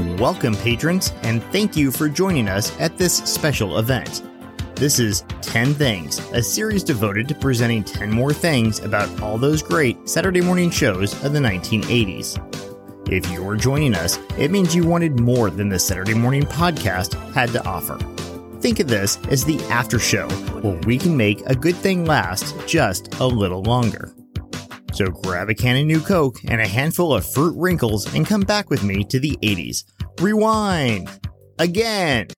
Welcome, patrons, and thank you for joining us at this special event. This is 10 Things, a series devoted to presenting 10 more things about all those great Saturday morning shows of the 1980s. If you're joining us, it means you wanted more than the Saturday morning podcast had to offer. Think of this as the after show, where we can make a good thing last just a little longer. So grab a can of New Coke and a handful of fruit wrinkles and come back with me to the 80s. Rewind! Again!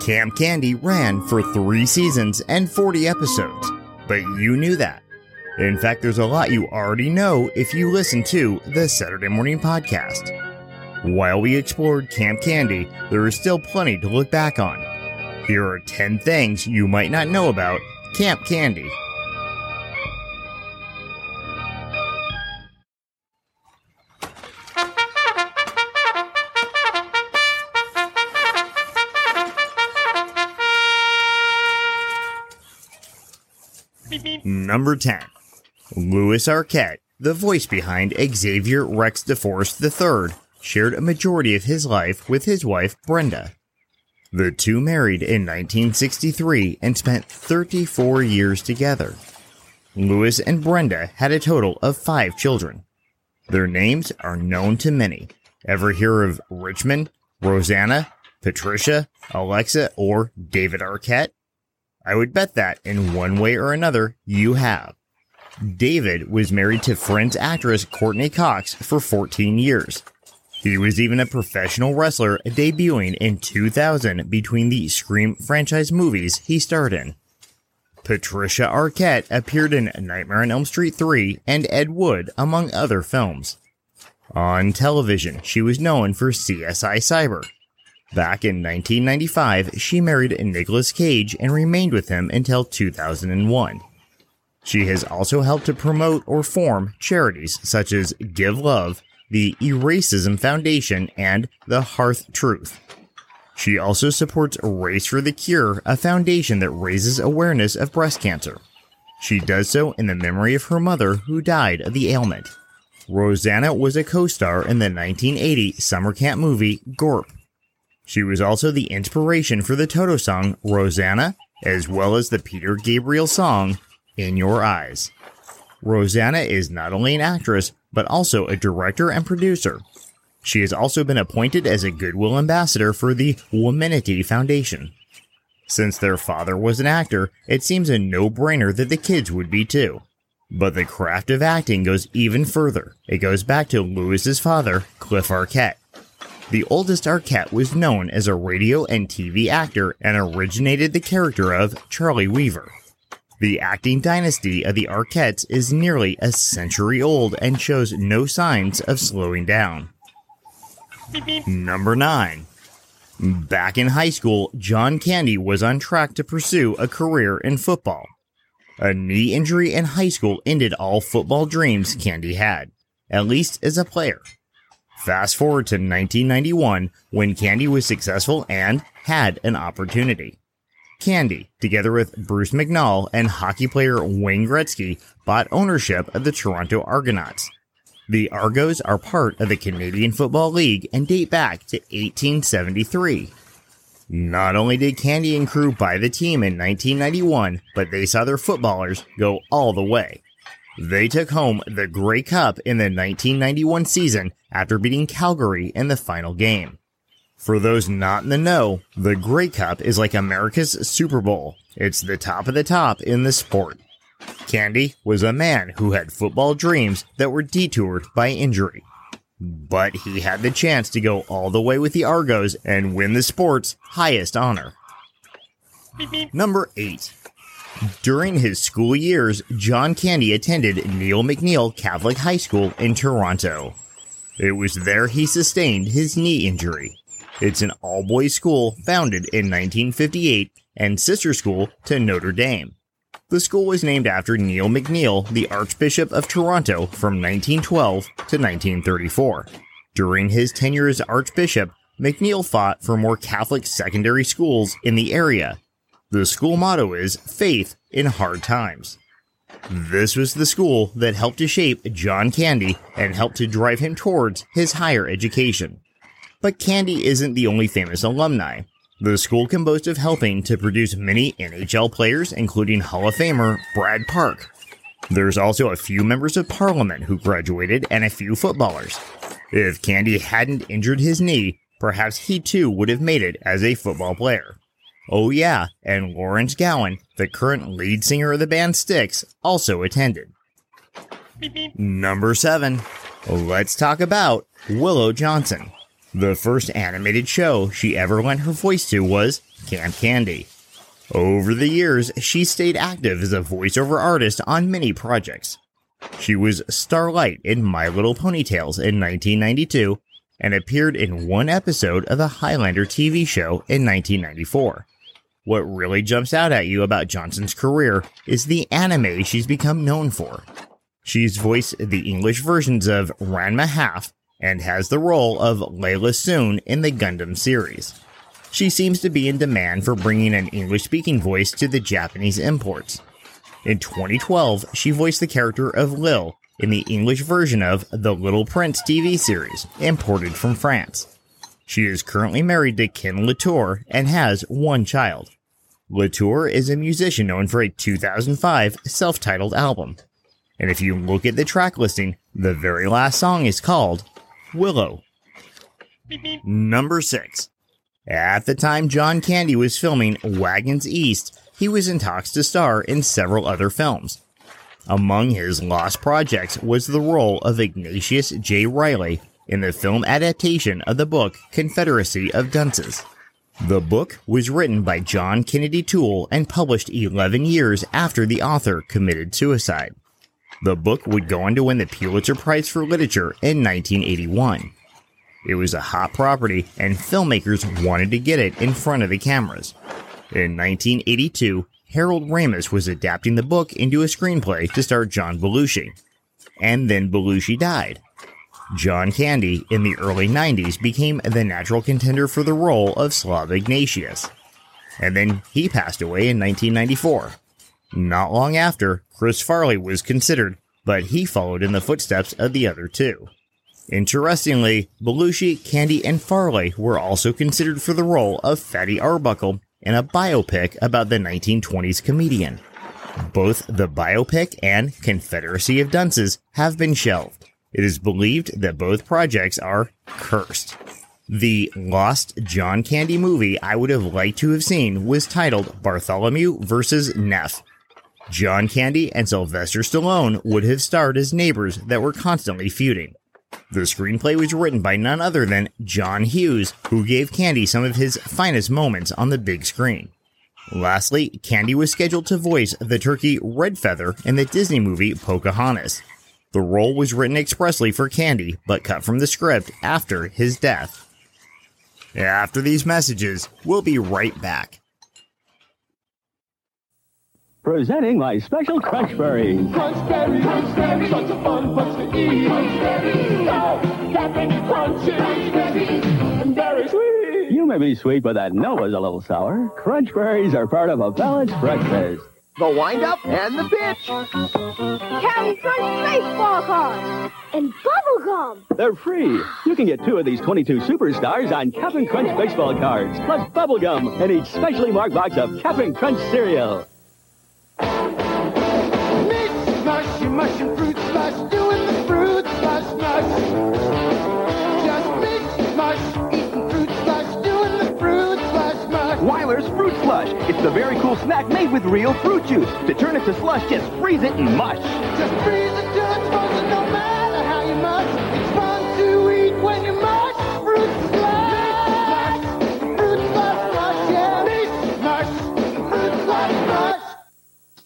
Camp Candy ran for three seasons and 40 episodes, but you knew that. In fact, there's a lot you already know if you listen to the Saturday Morning Podcast. While we explored Camp Candy, there is still plenty to look back on. Here are 10 things you might not know about Camp Candy. Number 10. Lewis Arquette, the voice behind Xavier Rex DeForest III, shared a majority of his life with his wife Brenda. The two married in 1963 and spent 34 years together. Lewis and Brenda had a total of five children. Their names are known to many. Ever hear of Richmond, Rosanna, Patricia, Alexa, or David Arquette? I would bet that in one way or another you have. David was married to Friends actress Courteney Cox for 14 years. He was even a professional wrestler debuting in 2000 between the Scream franchise movies he starred in. Patricia Arquette appeared in Nightmare on Elm Street 3 and Ed Wood, among other films. On television, she was known for CSI Cyber. Back in 1995, she married Nicolas Cage and remained with him until 2001. She has also helped to promote or form charities such as Give Love, the Eracism Foundation, and the Heart Truth. She also supports Race for the Cure, a foundation that raises awareness of breast cancer. She does so in the memory of her mother who died of the ailment. Rosanna was a co star in the 1980 summer camp movie Gorp. She was also the inspiration for the Toto song Rosanna, as well as the Peter Gabriel song In Your Eyes. Rosanna is not only an actress, but also a director and producer. She has also been appointed as a Goodwill Ambassador for the Womanity Foundation. Since their father was an actor, it seems a no brainer that the kids would be too. But the craft of acting goes even further. It goes back to Lewis's father, Cliff Arquette. The oldest Arquette was known as a radio and TV actor and originated the character of Charlie Weaver. The acting dynasty of the Arquettes is nearly a century old and shows no signs of slowing down. Number 9. Back in high school, John Candy was on track to pursue a career in football. A knee injury in high school ended all football dreams Candy had, at least as a player. Fast forward to 1991 when Candy was successful and had an opportunity. Candy, together with Bruce McNall and hockey player Wayne Gretzky, bought ownership of the Toronto Argonauts. The Argos are part of the Canadian Football League and date back to 1873. Not only did Candy and crew buy the team in 1991, but they saw their footballers go all the way. They took home the Grey Cup in the 1991 season after beating Calgary in the final game. For those not in the know, the Grey Cup is like America's Super Bowl. It's the top of the top in the sport. Candy was a man who had football dreams that were detoured by injury. But he had the chance to go all the way with the Argos and win the sport's highest honor. Number 8. During his school years, John Candy attended Neil McNeil Catholic High School in Toronto. It was there he sustained his knee injury. It's an all boys school founded in 1958 and sister school to Notre Dame. The school was named after Neil McNeil, the Archbishop of Toronto from 1912 to 1934. During his tenure as Archbishop, McNeil fought for more Catholic secondary schools in the area. The school motto is Faith in Hard Times. This was the school that helped to shape John Candy and helped to drive him towards his higher education. But Candy isn't the only famous alumni. The school can boast of helping to produce many NHL players, including Hall of Famer Brad Park. There's also a few members of parliament who graduated and a few footballers. If Candy hadn't injured his knee, perhaps he too would have made it as a football player. Oh yeah, and Lawrence Gowan, the current lead singer of the band Styx, also attended. Number 7. Let's talk about Willow Johnson. The first animated show she ever lent her voice to was Camp Candy. Over the years, she stayed active as a voiceover artist on many projects. She was Starlight in My Little Pony Tales in 1992 and appeared in one episode of the Highlander TV show in 1994. What really jumps out at you about Johnson's career is the anime she's become known for. She's voiced the English versions of Ranma Half and has the role of Layla Soon in the Gundam series. She seems to be in demand for bringing an English speaking voice to the Japanese imports. In 2012, she voiced the character of Lil in the English version of The Little Prince TV series, imported from France. She is currently married to Ken Latour and has one child. Latour is a musician known for a 2005 self titled album. And if you look at the track listing, the very last song is called Willow. Number 6. At the time John Candy was filming Wagons East, he was in talks to star in several other films. Among his lost projects was the role of Ignatius J. Reilly in the film adaptation of the book Confederacy of Dunces. The book was written by John Kennedy Toole and published 11 years after the author committed suicide. The book would go on to win the Pulitzer Prize for Literature in 1981. It was a hot property, and filmmakers wanted to get it in front of the cameras. In 1982, Harold Ramis was adapting the book into a screenplay to star John Belushi. And then Belushi died. John Candy, in the early 90s, became the natural contender for the role of Slav Ignatius. And then he passed away in 1994. Not long after, Chris Farley was considered, but he followed in the footsteps of the other two. Interestingly, Belushi, Candy, and Farley were also considered for the role of Fatty Arbuckle in a biopic about the 1920s comedian. Both the biopic and Confederacy of Dunces have been shelved. It is believed that both projects are cursed. The lost John Candy movie I would have liked to have seen was titled Bartholomew vs. Neff. John Candy and Sylvester Stallone would have starred as neighbors that were constantly feuding. The screenplay was written by none other than John Hughes, who gave Candy some of his finest moments on the big screen. Lastly, Candy was scheduled to voice the turkey Red Feather in the Disney movie Pocahontas. The role was written expressly for Candy, but cut from the script after his death. After these messages, we'll be right back. Presenting my special Crunch Berries. Crunch berries, crunch berries, such a fun bunch to eat. Crunch berries, oh, that many crunches. Crunch berries, and very sweet. You may be sweet, but that Nova's a little sour. Crunch Berries are part of a balanced breakfast. the windup and the pitch. Captain Crunch baseball cards and bubble gum. They're free. You can get two of these 22 superstars on Captain Crunch baseball cards, plus bubble gum and each specially marked box of Captain Crunch cereal. Mix, mush, and fruit slush, doing the fruit slush mush. Just mix, mush, eating fruit slush, doing the fruit slush mush. Wyler's Fruit Slush. It's the very cool snack made with real fruit juice. To turn it to slush, just freeze it and mush. Just freeze it till it's frozen, no matter how you mush. It's fun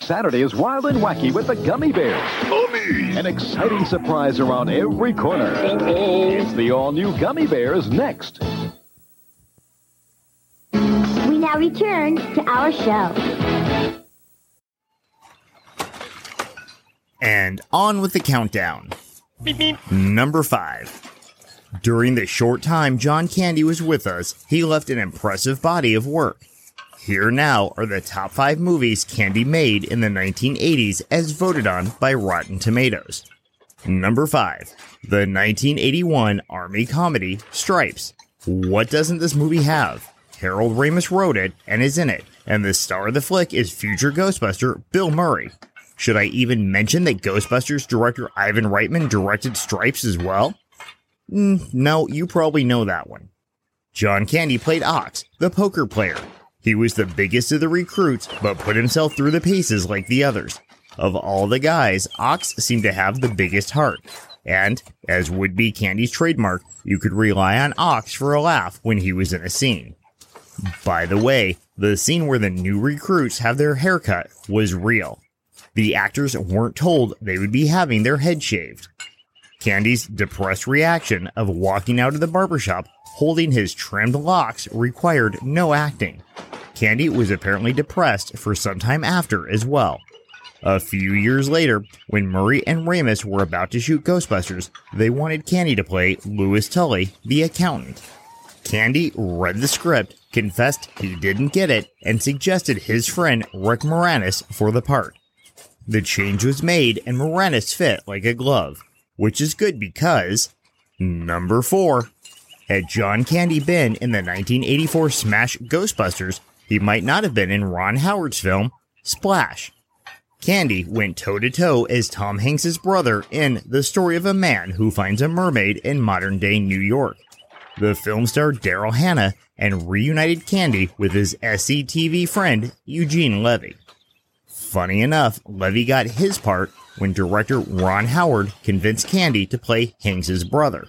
Saturday is wild and wacky with the Gummi Bears. Gummies! An exciting surprise around every corner. It's the all-new Gummi Bears next. We now return to our show. And on with the countdown. Number 5. During the short time John Candy was with us, he left an impressive body of work. Here now are the top five movies Candy made in the 1980s as voted on by Rotten Tomatoes. Number five, the 1981 Army comedy Stripes. What doesn't this movie have? Harold Ramis wrote it and is in it, and the star of the flick is future Ghostbuster Bill Murray. Should I even mention that Ghostbusters director Ivan Reitman directed Stripes as well? Mm, no, you probably know that one. John Candy played Ox, the poker player. He was the biggest of the recruits, but put himself through the paces like the others. Of all the guys, Ox seemed to have the biggest heart. And, as would be Candy's trademark, you could rely on Ox for a laugh when he was in a scene. By the way, the scene where the new recruits have their haircut was real. The actors weren't told they would be having their head shaved. Candy's depressed reaction of walking out of the barbershop holding his trimmed locks required no acting. Candy was apparently depressed for some time after as well. A few years later, when Murray and Ramis were about to shoot Ghostbusters, they wanted Candy to play Louis Tully, the accountant. Candy read the script, confessed he didn't get it, and suggested his friend Rick Moranis for the part. The change was made and Moranis fit like a glove, which is good because number 4. Had John Candy been in the 1984 smash Ghostbusters, he might not have been in Ron Howard's film Splash. Candy went toe to toe as Tom Hanks's brother in The Story of a Man Who Finds a Mermaid in Modern Day New York. The film starred Daryl Hannah and reunited Candy with his SCTV friend Eugene Levy. Funny enough, Levy got his part when director Ron Howard convinced Candy to play Hanks's brother.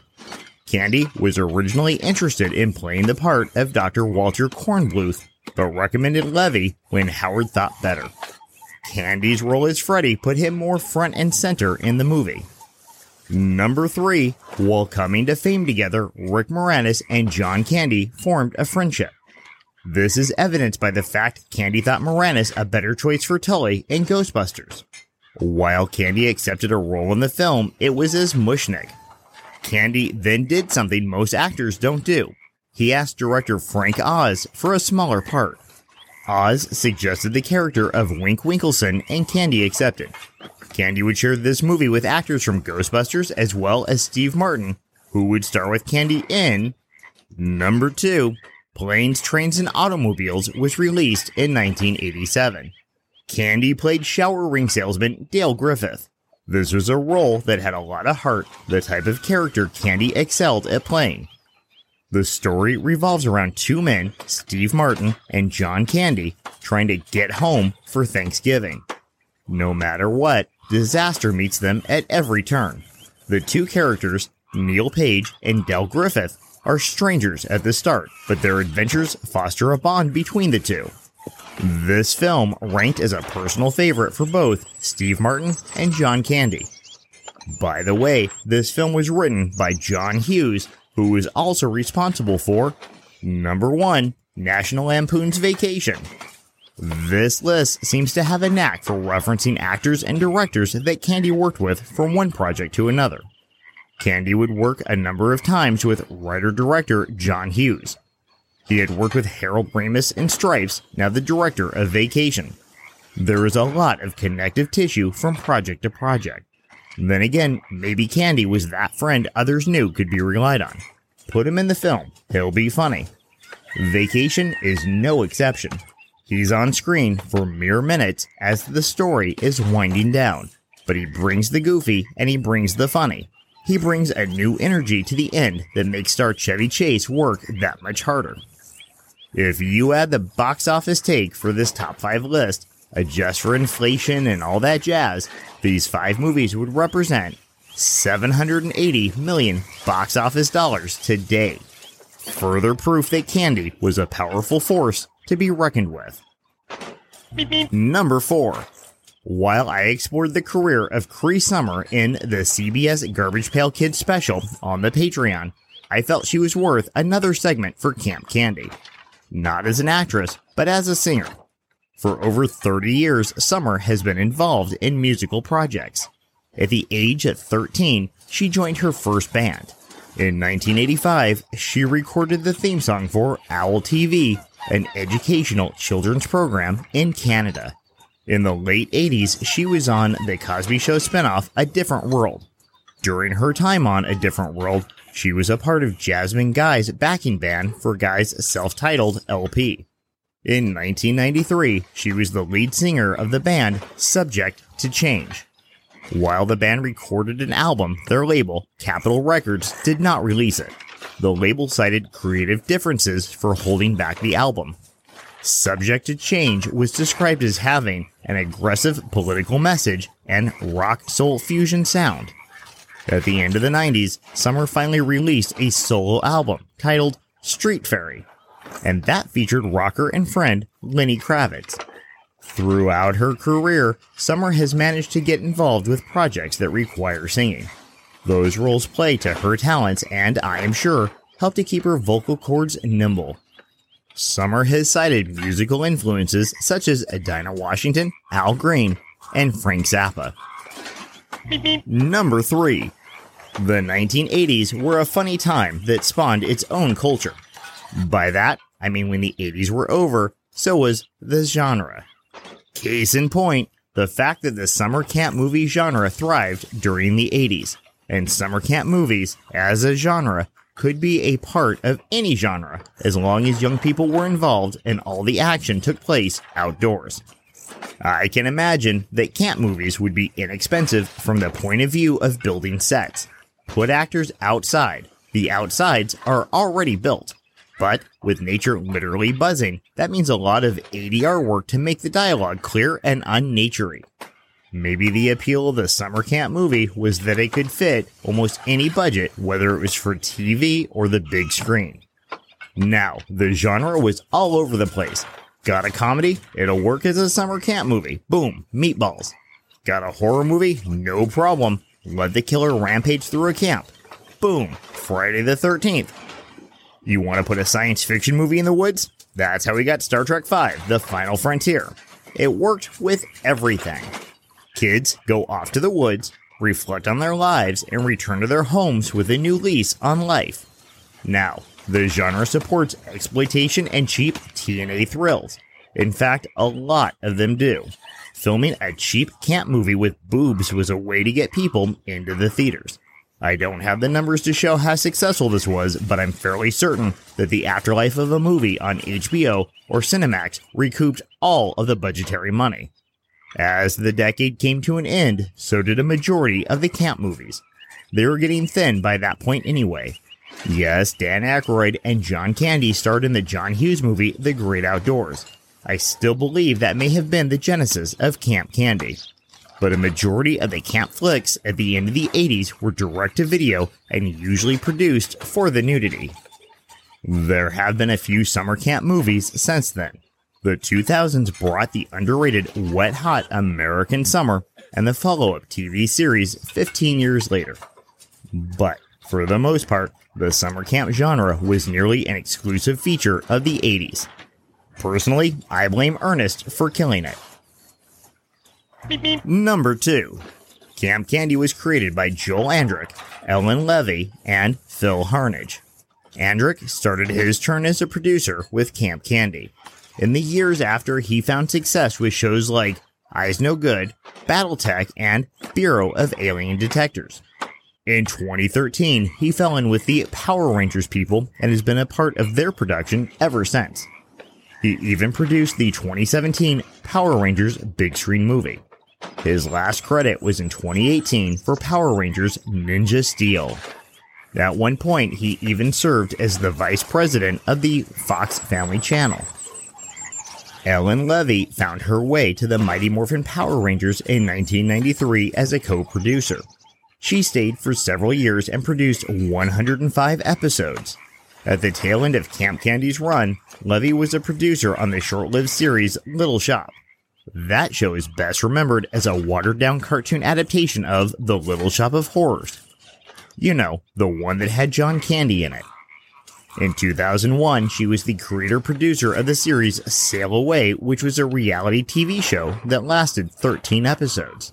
Candy was originally interested in playing the part of Dr. Walter Kornbluth, but recommended Levy when Howard thought better. Candy's role as Freddy put him more front and center in the movie. Number 3. While coming to fame together, Rick Moranis and John Candy formed a friendship. This is evidenced by the fact Candy thought Moranis a better choice for Tully in Ghostbusters. While Candy accepted a role in the film, it was as Mushnik. Candy then did something most actors don't do. He asked director Frank Oz for a smaller part. Oz suggested the character of Wink Winkleson and Candy accepted. Candy would share this movie with actors from Ghostbusters as well as Steve Martin, who would star with Candy in number 2, Planes, Trains, and Automobiles was released in 1987. Candy played shower ring salesman Dale Griffith. This was a role that had a lot of heart, the type of character Candy excelled at playing. The story revolves around two men, Steve Martin and John Candy, trying to get home for Thanksgiving. No matter what, disaster meets them at every turn. The two characters, Neil Page and Dale Griffith, are strangers at the start, but their adventures foster a bond between the two. This film ranked as a personal favorite for both Steve Martin and John Candy. By the way, this film was written by John Hughes, who was also responsible for number one, National Lampoon's Vacation. This list seems to have a knack for referencing actors and directors that Candy worked with from one project to another. Candy would work a number of times with writer director John Hughes. He had worked with Harold Ramis in Stripes, now the director of Vacation. There is a lot of connective tissue from project to project. Then again, maybe Candy was that friend others knew could be relied on. Put him in the film, he'll be funny. Vacation is no exception. He's on screen for mere minutes as the story is winding down, but he brings the goofy and he brings the funny. He brings a new energy to the end that makes star Chevy Chase work that much harder. If you add the box office take for this top 5 list, adjust for inflation and all that jazz, these 5 movies would represent 780 million box office dollars today. Further proof that Candy was a powerful force to be reckoned with. Number 4. While I explored the career of Cree Summer in the CBS Garbage Pail Kids special on the Patreon, I felt she was worth another segment for Camp Candy. Not as an actress, but as a singer. For over 30 years, Summer has been involved in musical projects. At the age of 13, she joined her first band. In 1985, she recorded the theme song for Owl TV, an educational children's program in Canada. In the late 80s, she was on The Cosby Show spinoff A Different World. During her time on A Different World, she was a part of Jasmine Guy's backing band for Guy's self titled LP. In 1993, she was the lead singer of the band Subject to Change. While the band recorded an album, their label, Capitol Records, did not release it. The label cited creative differences for holding back the album. Subject to Change was described as having an aggressive political message and rock soul fusion sound. At the end of the 90s, Summer finally released a solo album titled Street Faërie, and that featured rocker and friend Lenny Kravitz. Throughout her career, Summer has managed to get involved with projects that require singing. Those roles play to her talents and, I am sure, help to keep her vocal cords nimble. Summer has cited musical influences such as Dinah Washington, Al Green, and Frank Zappa. Number 3. The 1980s were a funny time that spawned its own culture. By that, I mean when the 80s were over, so was the genre. Case in point, the fact that the summer camp movie genre thrived during the 80s, and summer camp movies, as a genre, could be a part of any genre as long as young people were involved and all the action took place outdoors. I can imagine that camp movies would be inexpensive from the point of view of building sets. Put actors outside. The outsides are already built. But with nature literally buzzing, that means a lot of ADR work to make the dialogue clear and unnaturey. Maybe the appeal of the summer camp movie was that it could fit almost any budget, whether it was for TV or the big screen. Now, the genre was all over the place. Got a comedy? It'll work as a summer camp movie. Boom, meatballs. Got a horror movie? No problem. Let the killer rampage through a camp. Boom, Friday the 13th. You want to put a science fiction movie in the woods? That's how we got Star Trek V The Final Frontier. It worked with everything. Kids go off to the woods, reflect on their lives, and return to their homes with a new lease on life. Now, the genre supports exploitation and cheap TNA thrills. In fact, a lot of them do. Filming a cheap camp movie with boobs was a way to get people into the theaters. I don't have the numbers to show how successful this was, but I'm fairly certain that the afterlife of a movie on HBO or Cinemax recouped all of the budgetary money. As the decade came to an end, so did a majority of the camp movies. They were getting thin by that point anyway. Yes, Dan Aykroyd and John Candy starred in the John Hughes movie The Great Outdoors. I still believe that may have been the genesis of Camp Candy but a majority of the camp flicks at the end of the 80s were direct to video and usually produced for the nudity. There have been a few summer camp movies since then. The 2000s brought the underrated Wet Hot American Summer and the follow up TV series 15 years later. But for the most part, the summer camp genre was nearly an exclusive feature of the 80s. Personally, I blame Ernest for killing it. Number 2. Camp Candy was created by Joel Andryc, Ellen Levy, and Phil Harnage. Andryc started his turn as a producer with Camp Candy. In the years after, he found success with shows like Iznogoud, Battletech, and Bureau of Alien Detectors. In 2013, he fell in with the Power Rangers people and has been a part of their production ever since. He even produced the 2017 Power Rangers big screen movie. His last credit was in 2018 for Power Rangers Ninja Steel. At one point, he even served as the vice president of the Fox Family Channel. Ellen Levy found her way to the Mighty Morphin Power Rangers in 1993 as a co producer. She stayed for several years and produced 105 episodes. At the tail end of Camp Candy's run, Levy was a producer on the short lived series Little Shop. That show is best remembered as a watered down cartoon adaptation of The Little Shop of Horrors. You know, the one that had John Candy in it. In 2001, she was the creator producer of the series Sail Away, which was a reality TV show that lasted 13 episodes.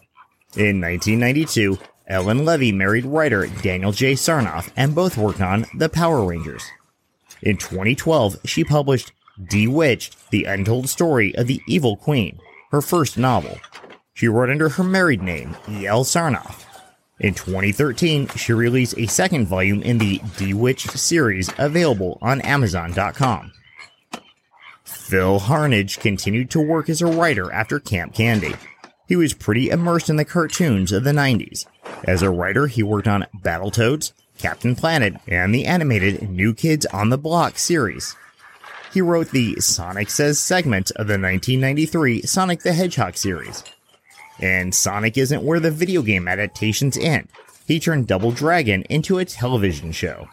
In 1992, Ellen Levy married writer Daniel J. Sarnoff and both worked on The Power Rangers. In 2012, she published Bewitched, The Untold Story of the Evil Queen, her first novel. She wrote under her married name, E.L. Sarnoff. In 2013, she released a second volume in the Bewitched series available on Amazon.com. Phil Harnage continued to work as a writer after Camp Candy. He was pretty immersed in the cartoons of the 90s. As a writer, he worked on Battletoads, Captain Planet, and the animated New Kids on the Block series. He wrote the Sonic Says segment of the 1993 Sonic the Hedgehog series. And Sonic isn't where the video game adaptations end. He turned Double Dragon into a television show.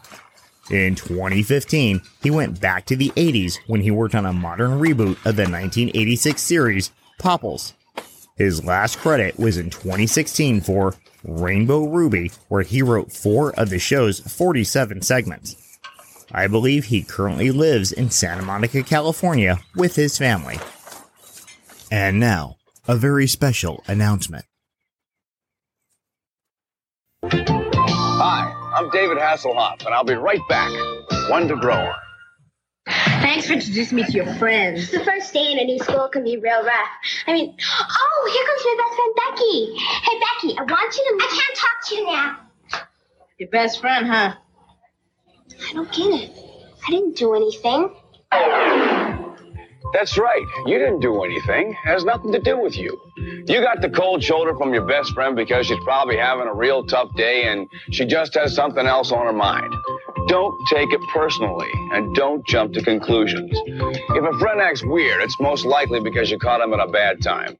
In 2015, he went back to the 80s when he worked on a modern reboot of the 1986 series, Popples. His last credit was in 2016 for Rainbow Ruby, where he wrote four of the show's 47 segments. I believe he currently lives in Santa Monica, California with his family. And now, a very special announcement. Hi, I'm David Hasselhoff, and I'll be right back. One to grow on. Thanks for introducing me to your friends. The first day in a new school can be real rough. I mean, oh, here comes my best friend Becky. Hey, Becky, I want you to. I can't talk to you now. Your best friend, huh? I don't get it. I didn't do anything. That's right. You didn't do anything. It has nothing to do with you. You got the cold shoulder from your best friend because she's probably having a real tough day and she just has something else on her mind. Don't take it personally and don't jump to conclusions. If a friend acts weird, it's most likely because you caught him at a bad time.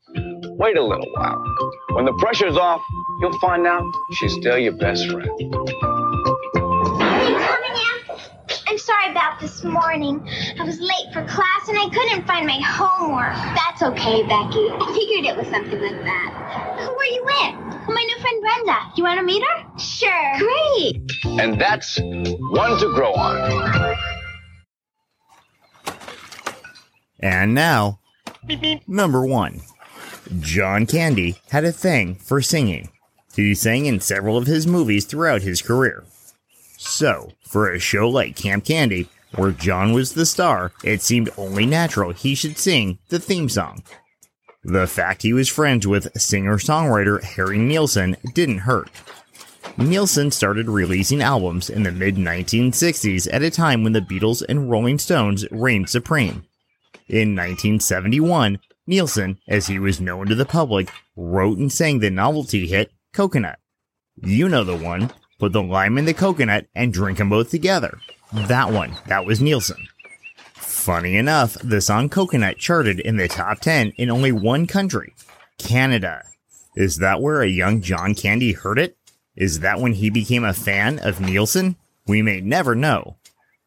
Wait a little while. When the pressure's off, you'll find out she's still your best friend. I'm sorry about this morning. I was late for class and I couldn't find my homework. That's okay, Becky. I figured it was something like that. Who were you with? My new friend Brenda. You want to meet her? Sure. Great. And that's one to grow on. And now, number one. John Candy had a thing for singing. He sang in several of his movies throughout his career. So, for a show like Camp Candy, where John was the star, it seemed only natural he should sing the theme song. The fact he was friends with singer songwriter Harry Nilsson didn't hurt. Nilsson started releasing albums in the mid 1960s at a time when the Beatles and Rolling Stones reigned supreme. In 1971, Nilsson, as he was known to the public, wrote and sang the novelty hit Coconut. You know the one. Put the lime in the coconut and drink them both together. That one. That was Nilsson. Funny enough, the song Coconut charted in the top 10 in only one country Canada. Is that where a young John Candy heard it? Is that when he became a fan of Nilsson? We may never know.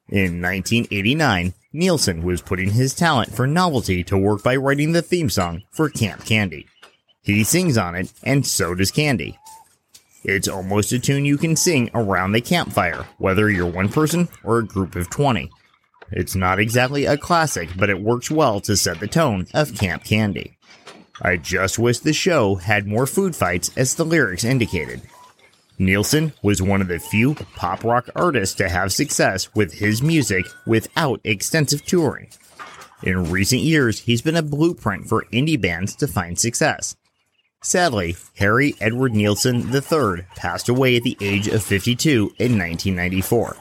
In 1989, Nilsson was putting his talent for novelty to work by writing the theme song for Camp Candy. He sings on it, and so does Candy. It's almost a tune you can sing around the campfire, whether you're one person or a group of 20. It's not exactly a classic, but it works well to set the tone of Camp Candy. I just wish the show had more food fights as the lyrics indicated. Nilsson was one of the few pop rock artists to have success with his music without extensive touring. In recent years, he's been a blueprint for indie bands to find success. Sadly, Harry Edward Nilsson III passed away at the age of 52 in 1994.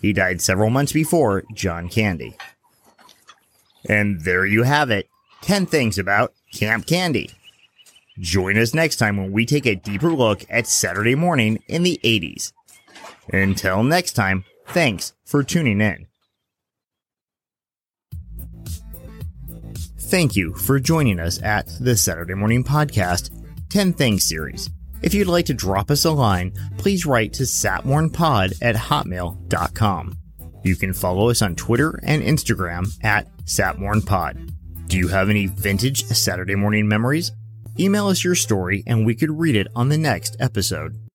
He died several months before John Candy. And there you have it 10 things about Camp Candy. Join us next time when we take a deeper look at Saturday morning in the 80s. Until next time, thanks for tuning in. Thank you for joining us at the Saturday Morning Podcast 10 Things series. If you'd like to drop us a line, please write to satmornpod at hotmail.com. You can follow us on Twitter and Instagram at satmornpod. Do you have any vintage Saturday morning memories? Email us your story and we could read it on the next episode.